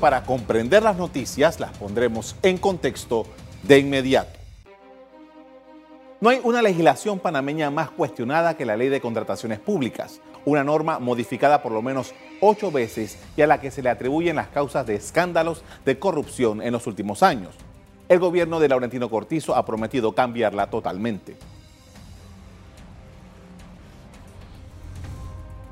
Para comprender las noticias las pondremos en contexto de inmediato. No hay una legislación panameña más cuestionada que la ley de contrataciones públicas, una norma modificada por lo menos ocho veces y a la que se le atribuyen las causas de escándalos de corrupción en los últimos años. El gobierno de Laurentino Cortizo ha prometido cambiarla totalmente.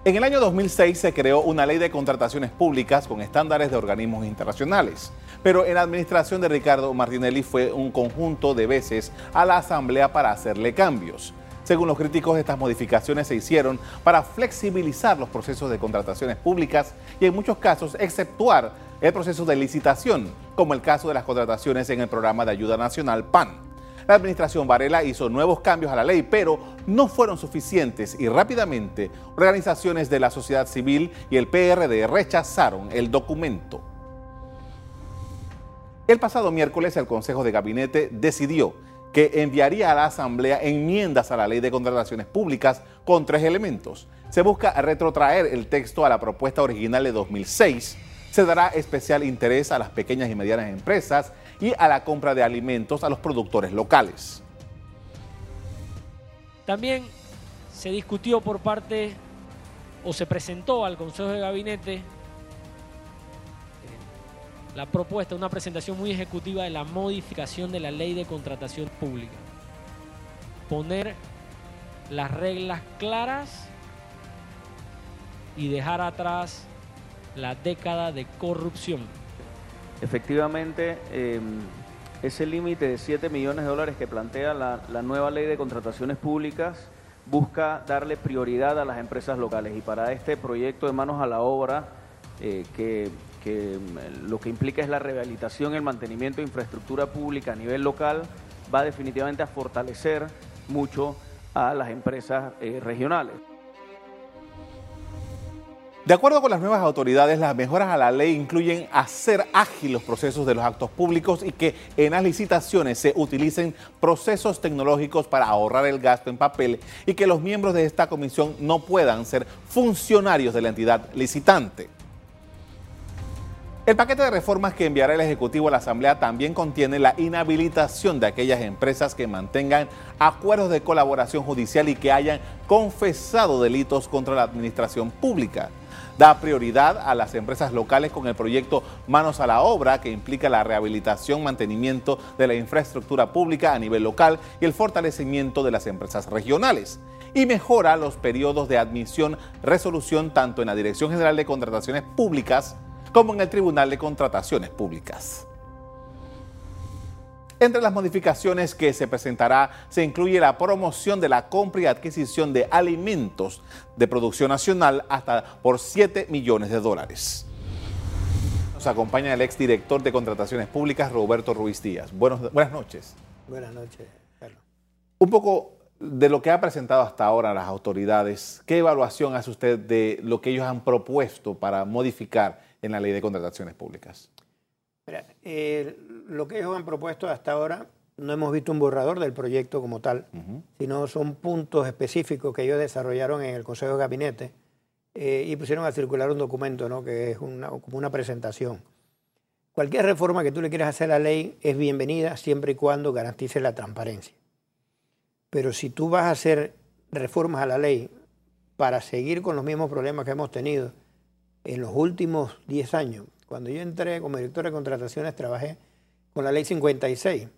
En el año 2006 se creó una ley de contrataciones públicas con estándares de organismos internacionales, pero en la administración de Ricardo Martinelli fue un conjunto de veces a la Asamblea para hacerle cambios. Según los críticos, estas modificaciones se hicieron para flexibilizar los procesos de contrataciones públicas y en muchos casos exceptuar el proceso de licitación, como el caso de las contrataciones en el programa de ayuda nacional PAN. La administración Varela hizo nuevos cambios a la ley, pero no fueron suficientes y rápidamente organizaciones de la sociedad civil y el PRD rechazaron el documento. El pasado miércoles el Consejo de Gabinete decidió que enviaría a la Asamblea enmiendas a la ley de contrataciones públicas con tres elementos. Se busca retrotraer el texto a la propuesta original de 2006 se dará especial interés a las pequeñas y medianas empresas y a la compra de alimentos a los productores locales. También se discutió por parte o se presentó al Consejo de Gabinete eh, la propuesta, una presentación muy ejecutiva de la modificación de la ley de contratación pública. Poner las reglas claras y dejar atrás la década de corrupción. Efectivamente, em, ese límite de 7 millones de dólares que plantea la, nueva ley de contrataciones públicas busca darle prioridad a las empresas locales y para este proyecto de manos a la obra, eh, que, em, lo que implica es la rehabilitación el mantenimiento de infraestructura pública a nivel local, va definitivamente a fortalecer mucho a las empresas eh, regionales. De acuerdo con las nuevas autoridades, las mejoras a la ley incluyen hacer ágil los procesos de los actos públicos y que en las licitaciones se utilicen procesos tecnológicos para ahorrar el gasto en papel y que los miembros de esta comisión no puedan ser funcionarios de la entidad licitante. El paquete de reformas que enviará el Ejecutivo a la Asamblea también contiene la inhabilitación de aquellas empresas que mantengan acuerdos de colaboración judicial y que hayan confesado delitos contra la administración pública da prioridad a las empresas locales con el proyecto Manos a la Obra, que implica la rehabilitación, mantenimiento de la infraestructura pública a nivel local y el fortalecimiento de las empresas regionales. Y mejora los periodos de admisión, resolución tanto en la Dirección General de Contrataciones Públicas como en el Tribunal de Contrataciones Públicas. Entre las modificaciones que se presentará se incluye la promoción de la compra y adquisición de alimentos de producción nacional hasta por 7 millones de dólares. Nos acompaña el exdirector de Contrataciones Públicas, Roberto Ruiz Díaz. buenas noches. Buenas noches, Carlos. Un poco de lo que ha presentado hasta ahora las autoridades, ¿qué evaluación hace usted de lo que ellos han propuesto para modificar en la ley de contrataciones públicas? Mira, lo que ellos han propuesto hasta ahora, no hemos visto un borrador del proyecto como tal, sino son puntos específicos que ellos desarrollaron en el Consejo de Gabinete eh, y pusieron a circular un documento, ¿no? que es una, como una presentación. Cualquier reforma que tú le quieras hacer a la ley es bienvenida siempre y cuando garantice la transparencia. Pero si tú vas a hacer reformas a la ley para seguir con los mismos problemas que hemos tenido en los últimos 10 años, cuando yo entré como director de contrataciones, trabajé con la ley 56.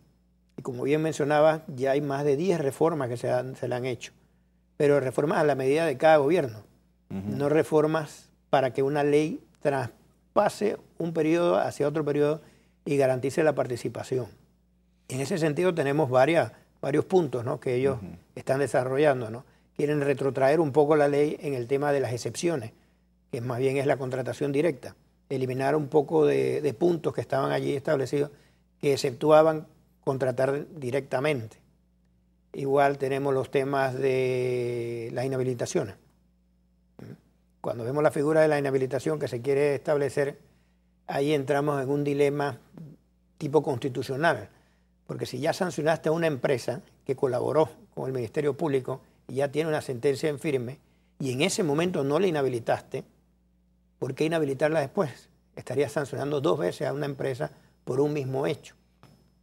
Y como bien mencionaba, ya hay más de 10 reformas que se, se le han hecho. Pero reformas a la medida de cada gobierno. No reformas para que una ley traspase un periodo hacia otro periodo y garantice la participación. En ese sentido tenemos varias, varios puntos ¿no? que ellos están desarrollando. ¿no? Quieren retrotraer un poco la ley en el tema de las excepciones, que más bien es la contratación directa eliminar un poco de, puntos que estaban allí establecidos que exceptuaban contratar directamente. Igual tenemos los temas de las inhabilitaciones. Cuando vemos la figura de la inhabilitación que se quiere establecer, ahí entramos en un dilema tipo constitucional, porque si ya sancionaste a una empresa que colaboró con el Ministerio Público y ya tiene una sentencia en firme, y en ese momento no la inhabilitaste, ¿por qué inhabilitarla después? estaría sancionando dos veces a una empresa por un mismo hecho.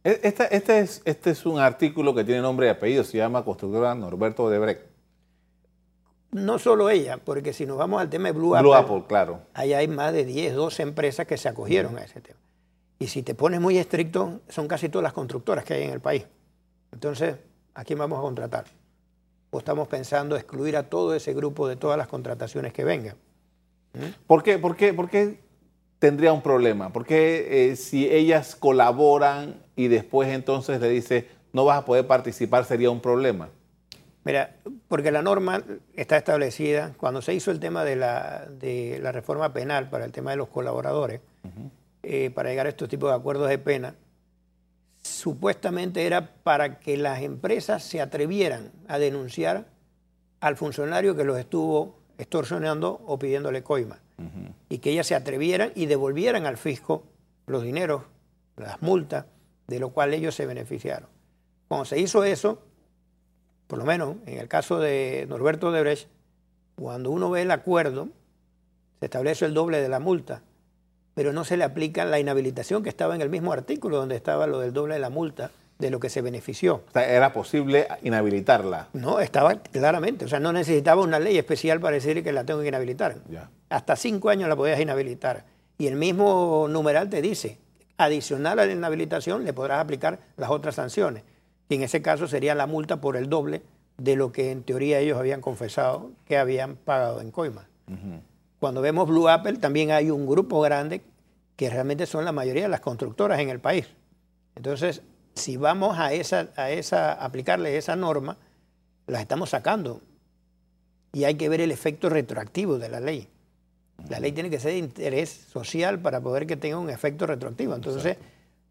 E, este, este, es, este es un artículo que tiene nombre y apellido, se llama Constructora Norberto de Brecht. No solo ella, porque si nos vamos al tema de Blue, Blue Apple, claro. ahí hay más de 10, 12 empresas que se acogieron a ese tema. Y si te pones muy estricto, son casi todas las constructoras que hay en el país. Entonces, ¿a quién vamos a contratar? ¿O estamos pensando excluir a todo ese grupo de todas las contrataciones que vengan? ¿Por qué, por qué, por qué tendría un problema? Porque eh, si ellas colaboran y después entonces le dice no vas a poder participar, sería un problema? Mira, porque la norma está establecida, cuando se hizo el tema de la, de la reforma penal para el tema de los colaboradores, eh, para llegar a estos tipos de acuerdos de pena, supuestamente era para que las empresas se atrevieran a denunciar al funcionario que los estuvo extorsionando o pidiéndole coima. Y que ellas se atrevieran y devolvieran al fisco los dineros, las multas, de lo cual ellos se beneficiaron. Cuando se hizo eso, por lo menos en el caso de Norberto Debrecht, cuando uno ve el acuerdo, se establece el doble de la multa, pero no se le aplica la inhabilitación que estaba en el mismo artículo donde estaba lo del doble de la multa de lo que se benefició. Era posible inhabilitarla. No, estaba claramente. O sea, no necesitaba una ley especial para decir que la tengo que inhabilitar. Hasta cinco años la podías inhabilitar. Y el mismo numeral te dice, adicional a la inhabilitación le podrás aplicar las otras sanciones. Y en ese caso sería la multa por el doble de lo que en teoría ellos habían confesado que habían pagado en coima. Cuando vemos Blue Apple, también hay un grupo grande que realmente son la mayoría de las constructoras en el país. Entonces, si vamos a esa, a esa, aplicarle esa norma, las estamos sacando. Y hay que ver el efecto retroactivo de la ley. La ley tiene que ser de interés social para poder que tenga un efecto retroactivo. Entonces,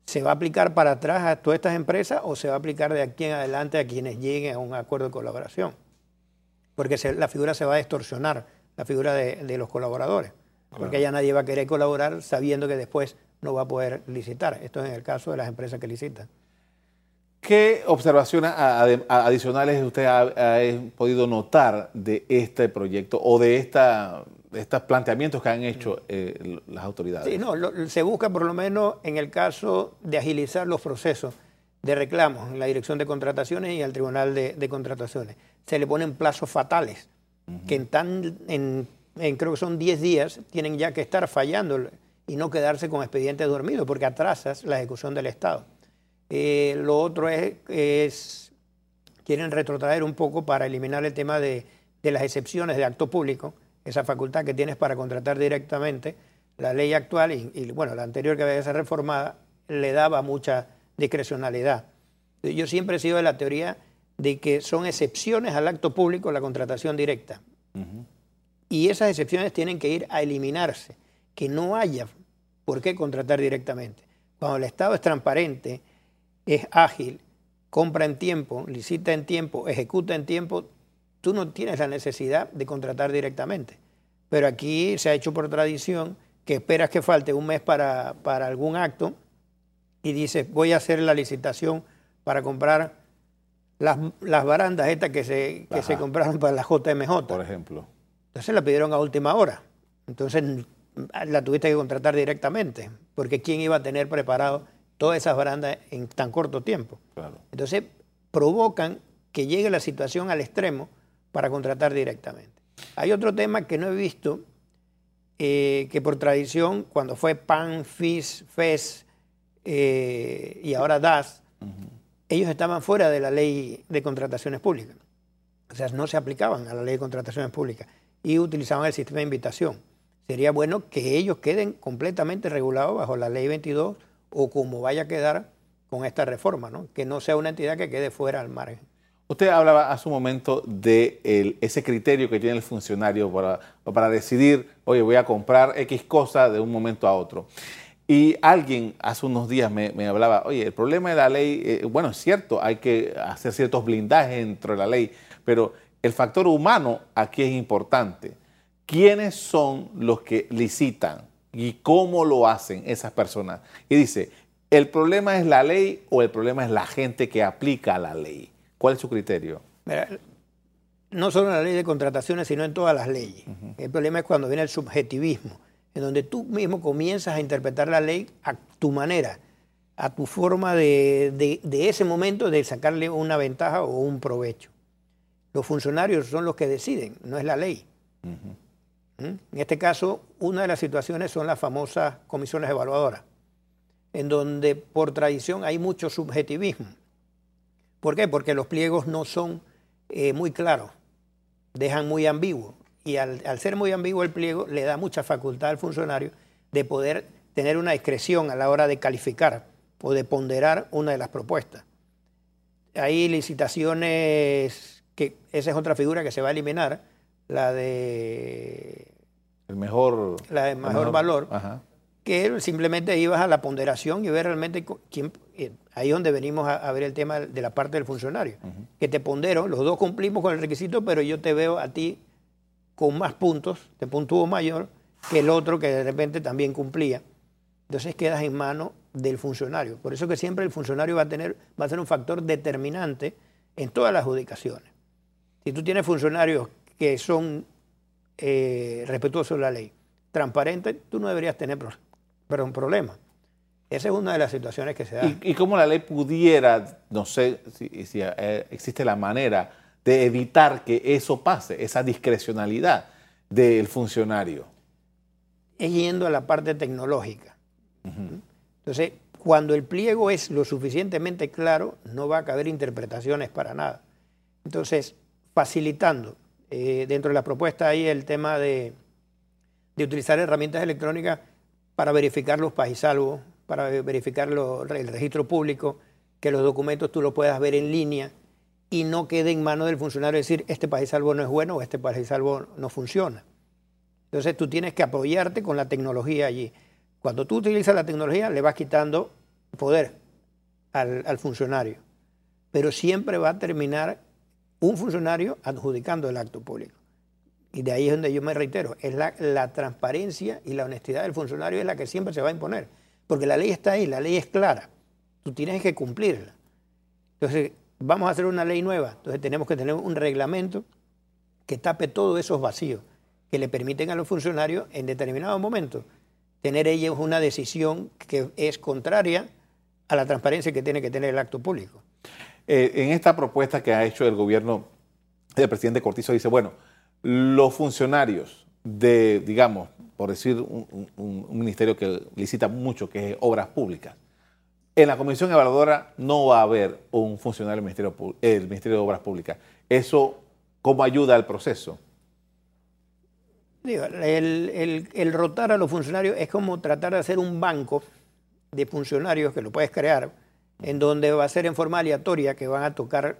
¿se va a aplicar para atrás a todas estas empresas o se va a aplicar de aquí en adelante a quienes lleguen a un acuerdo de colaboración? Porque la figura se va a distorsionar, la figura de, los colaboradores. Porque ya nadie va a querer colaborar sabiendo que después no va a poder licitar. Esto es en el caso de las empresas que licitan. ¿Qué observaciones adicionales usted ha, podido notar de este proyecto o de, esta, estos planteamientos que han hecho eh, las autoridades? Sí, no, se busca por lo menos en el caso de agilizar los procesos de reclamos en la Dirección de Contrataciones y al Tribunal de, Contrataciones. Se le ponen plazos fatales, que en, tan, en, creo que son 10 días, tienen ya que estar fallando y no quedarse con expedientes dormidos, porque atrasas la ejecución del Estado. Eh, lo otro es, quieren retrotraer un poco para eliminar el tema de, las excepciones de acto público, esa facultad que tienes para contratar directamente. La ley actual y, bueno, la anterior que había que ser reformada le daba mucha discrecionalidad. Yo siempre he sido de la teoría de que son excepciones al acto público la contratación directa. Y esas excepciones tienen que ir a eliminarse, que no haya por qué contratar directamente. Cuando el Estado es transparente, es ágil, compra en tiempo, licita en tiempo, ejecuta en tiempo, tú no tienes la necesidad de contratar directamente. Pero aquí se ha hecho por tradición que esperas que falte un mes para, algún acto y dices, voy a hacer la licitación para comprar las, barandas estas que, se, que se compraron para la JMJ. Por ejemplo. Entonces la pidieron a última hora. Entonces la tuviste que contratar directamente, porque ¿quién iba a tener preparado todas esas barandas en tan corto tiempo. Entonces, provocan que llegue la situación al extremo para contratar directamente. Hay otro tema que no he visto, eh, que por tradición, cuando fue PAN, FIS, FES eh, y ahora DAS, ellos estaban fuera de la ley de contrataciones públicas. O sea, no se aplicaban a la ley de contrataciones públicas y utilizaban el sistema de invitación. Sería bueno que ellos queden completamente regulados bajo la ley 22 o como vaya a quedar con esta reforma, ¿no? que no sea una entidad que quede fuera al margen. Usted hablaba hace un momento de ese criterio que tiene el funcionario para, para decidir, oye, voy a comprar X cosa de un momento a otro. Y alguien hace unos días me, hablaba, oye, el problema de la ley, eh, bueno, es cierto, hay que hacer ciertos blindajes dentro de la ley, pero el factor humano aquí es importante. ¿Quiénes son los que licitan? Y cómo lo hacen esas personas. Y dice, ¿el problema es la ley o el problema es la gente que aplica la ley? ¿Cuál es su criterio? no solo en la ley de contrataciones, sino en todas las leyes. El problema es cuando viene el subjetivismo. en donde tú mismo comienzas a interpretar la ley a tu manera, a tu forma de, ese momento de sacarle una ventaja o un provecho. Los funcionarios son los que deciden, no es la ley. En este caso, una de las situaciones son las famosas comisiones evaluadoras, en donde por tradición hay mucho subjetivismo. ¿Por qué? Porque los pliegos no son eh, muy claros, dejan muy ambiguo. Y al, ser muy ambiguo el pliego, le da mucha facultad al funcionario de poder tener una discreción a la hora de calificar o de ponderar una de las propuestas. Hay licitaciones, que esa es otra figura que se va a eliminar, la de... El mejor... La de mejor, valor, que simplemente ibas a la ponderación y ver realmente quién... Eh, ahí es donde venimos a, ver el tema de la parte del funcionario. Que te pondero, los dos cumplimos con el requisito, pero yo te veo a ti con más puntos, te puntúo mayor que el otro que de repente también cumplía. Entonces quedas en mano del funcionario. Por eso que siempre el funcionario va a, tener, va a ser un factor determinante en todas las adjudicaciones. Si tú tienes funcionarios que son eh, respetuosos de la ley, transparentes, tú no deberías tener pero un problema. Esa es una de las situaciones que se da. ¿Y, cómo la ley pudiera, no sé si, eh, existe la manera de evitar que eso pase, esa discrecionalidad del funcionario? Es yendo a la parte tecnológica. Entonces, cuando el pliego es lo suficientemente claro, no va a caber interpretaciones para nada. Entonces, facilitando, eh, dentro de la propuesta hay el tema de, utilizar herramientas electrónicas para verificar los salvos, para verificar el registro público, que los documentos tú los puedas ver en línea y no quede en manos del funcionario decir este salvo no es bueno o este salvo no funciona. Entonces tú tienes que apoyarte con la tecnología allí. Cuando tú utilizas la tecnología, le vas quitando poder al, funcionario. Pero siempre va a terminar un funcionario adjudicando el acto público. Y de ahí es donde yo me reitero, es la, transparencia y la honestidad del funcionario es la que siempre se va a imponer. Porque la ley está ahí, la ley es clara. Tú tienes que cumplirla. Entonces, vamos a hacer una ley nueva. Entonces, tenemos que tener un reglamento que tape todos esos vacíos, que le permiten a los funcionarios en determinados momentos tener ellos una decisión que es contraria a la transparencia que tiene que tener el acto público. Eh, en esta propuesta que ha hecho el gobierno del presidente Cortizo dice, bueno, los funcionarios de, digamos, por decir un, ministerio que licita mucho, que es obras públicas, en la comisión evaluadora no va a haber un funcionario del Ministerio, el Ministerio de Obras Públicas. ¿Eso cómo ayuda al proceso? el, rotar a los funcionarios es como tratar de hacer un banco de funcionarios que lo puedes crear, en donde va a ser en forma aleatoria que van a tocar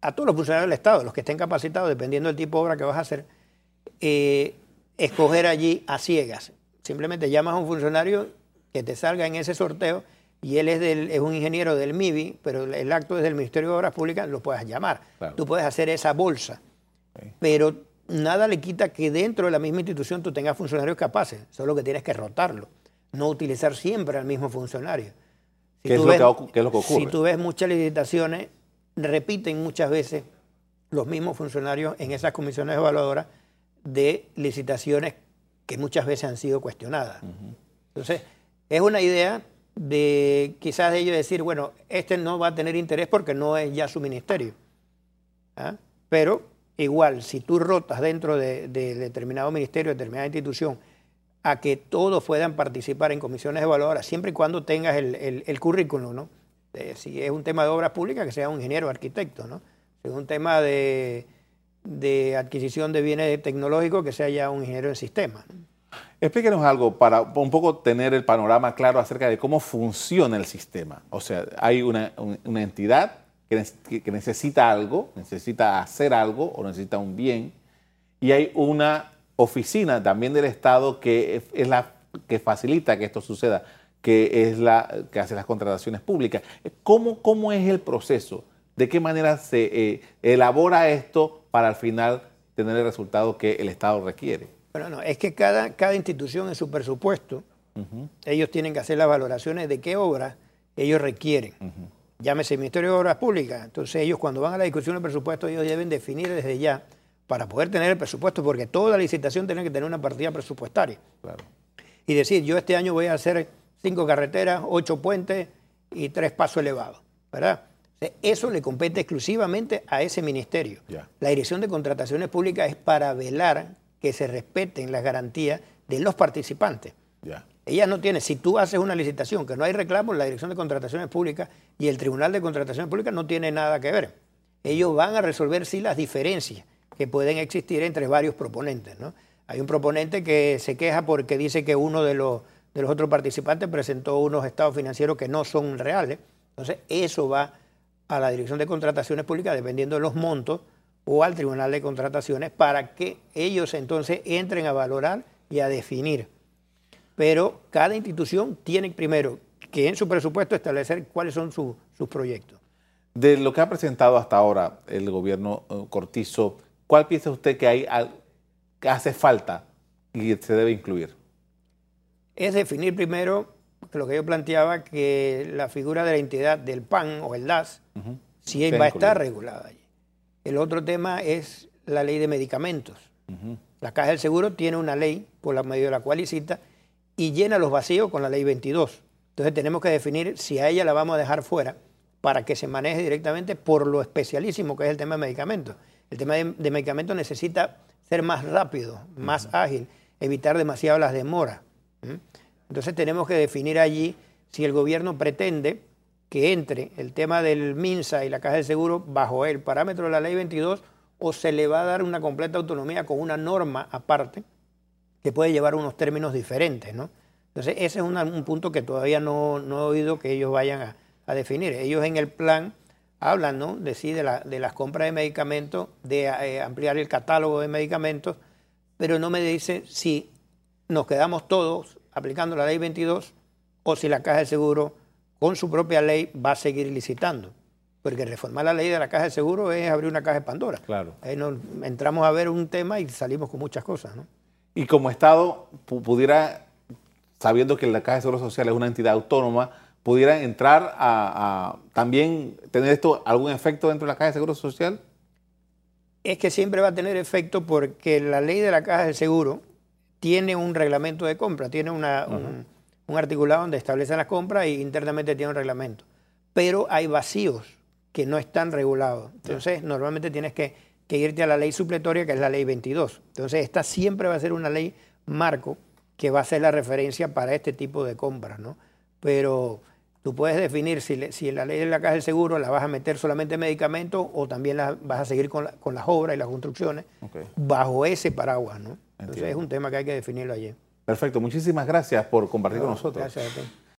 a todos los funcionarios del Estado, los que estén capacitados, dependiendo del tipo de obra que vas a hacer, eh, escoger allí a ciegas. Simplemente llamas a un funcionario que te salga en ese sorteo y él es, del, es un ingeniero del MIBI, pero el acto es del Ministerio de Obras Públicas, lo puedes llamar. Tú puedes hacer esa bolsa. Pero nada le quita que dentro de la misma institución tú tengas funcionarios capaces, solo que tienes que rotarlo, no utilizar siempre al mismo funcionario. ¿Qué, es lo que, ocurre? Si tú ves muchas licitaciones, repiten muchas veces los mismos funcionarios en esas comisiones evaluadoras de licitaciones que muchas veces han sido cuestionadas. Entonces, es una idea de quizás de ellos decir, bueno, este no va a tener interés porque no es ya su ministerio. ¿ah? Pero Igual, si tú rotas dentro de, determinado ministerio, determinada institución, a que todos puedan participar en comisiones evaluadoras, siempre y cuando tengas el, currículum, ¿no? si es un tema de obras públicas, que sea un ingeniero arquitecto, ¿no? Si es un tema de, adquisición de bienes tecnológicos, que sea ya un ingeniero en sistemas. Explíquenos algo para un poco tener el panorama claro acerca de cómo funciona el sistema. O sea, hay una entidad que, necesita algo, necesita hacer algo o necesita un bien. Y hay una oficina también del Estado que es la que facilita que esto suceda, que es la que hace las contrataciones públicas. ¿Cómo, cómo es el proceso? ¿De qué manera se eh, elabora esto para al final tener el resultado que el Estado requiere? Bueno, no, es que cada, cada institución en su presupuesto, ellos tienen que hacer las valoraciones de qué obras ellos requieren llámese Ministerio de Obras Públicas. Entonces ellos cuando van a la discusión del presupuesto, ellos deben definir desde ya, para poder tener el presupuesto, porque toda licitación tiene que tener una partida presupuestaria. y decir, yo este año voy a hacer cinco carreteras, ocho puentes y tres pasos elevados, ¿verdad? Eso le compete exclusivamente a ese ministerio. La Dirección de Contrataciones Públicas es para velar que se respeten las garantías de los participantes. Ella no tiene, si tú haces una licitación que no hay reclamos, la Dirección de Contrataciones Públicas y el Tribunal de Contrataciones Públicas no tiene nada que ver. Ellos van a resolver sí las diferencias que pueden existir entre varios proponentes. ¿no? Hay un proponente que se queja porque dice que uno de los, de los otros participantes presentó unos estados financieros que no son reales. Entonces, eso va a la Dirección de Contrataciones Públicas, dependiendo de los montos, o al Tribunal de Contrataciones, para que ellos entonces entren a valorar y a definir pero cada institución tiene primero que en su presupuesto establecer cuáles son sus proyectos. De lo que ha presentado hasta ahora el gobierno eh, Cortizo, ¿cuál piensa usted que, hay, que hace falta y se debe incluir? Es definir primero lo que yo planteaba, que la figura de la entidad del PAN o el DAS, sí va a estar regulada allí. El otro tema es la ley de medicamentos. La Caja del Seguro tiene una ley por la medio de la cual licita y llena los vacíos con la ley 22. Entonces tenemos que definir si a ella la vamos a dejar fuera para que se maneje directamente por lo especialísimo que es el tema de medicamentos. El tema de, medicamentos necesita ser más rápido, más ágil, evitar demasiado las demoras. Entonces tenemos que definir allí si el gobierno pretende que entre el tema del MINSA y la Caja de Seguro bajo el parámetro de la ley 22 o se le va a dar una completa autonomía con una norma aparte que puede llevar unos términos diferentes, ¿no? Entonces, ese es un punto que todavía no, he oído que ellos vayan a, definir. Ellos en el plan hablan, ¿no? De sí, de, la, de las compras de medicamentos, de eh, ampliar el catálogo de medicamentos, pero no me dicen si nos quedamos todos aplicando la ley 22 o si la Caja de Seguro, con su propia ley, va a seguir licitando. Porque reformar la ley de la Caja de Seguro es abrir una caja de Pandora. Claro. Ahí nos, entramos a ver un tema y salimos con muchas cosas, ¿no? Y como Estado pudiera, sabiendo que la Caja de Seguro Social es una entidad autónoma, pudiera entrar a, también tener esto algún efecto dentro de la Caja de Seguro Social? Es que siempre va a tener efecto porque la ley de la Caja de Seguro tiene un reglamento de compra, tiene un, articulado donde establece las compras y internamente tiene un reglamento. Pero hay vacíos que no están regulados. Entonces, normalmente tienes que que irte a la ley supletoria, que es la ley 22. Entonces, esta siempre va a ser una ley marco que va a ser la referencia para este tipo de compras, ¿no? Pero tú puedes definir si, si en la ley de la caja del seguro la vas a meter solamente medicamentos o también la, vas a seguir con, las obras y las construcciones bajo ese paraguas, ¿no? Entonces es un tema que hay que definirlo allí. Perfecto, muchísimas gracias por compartir con nosotros. Gracias a ti.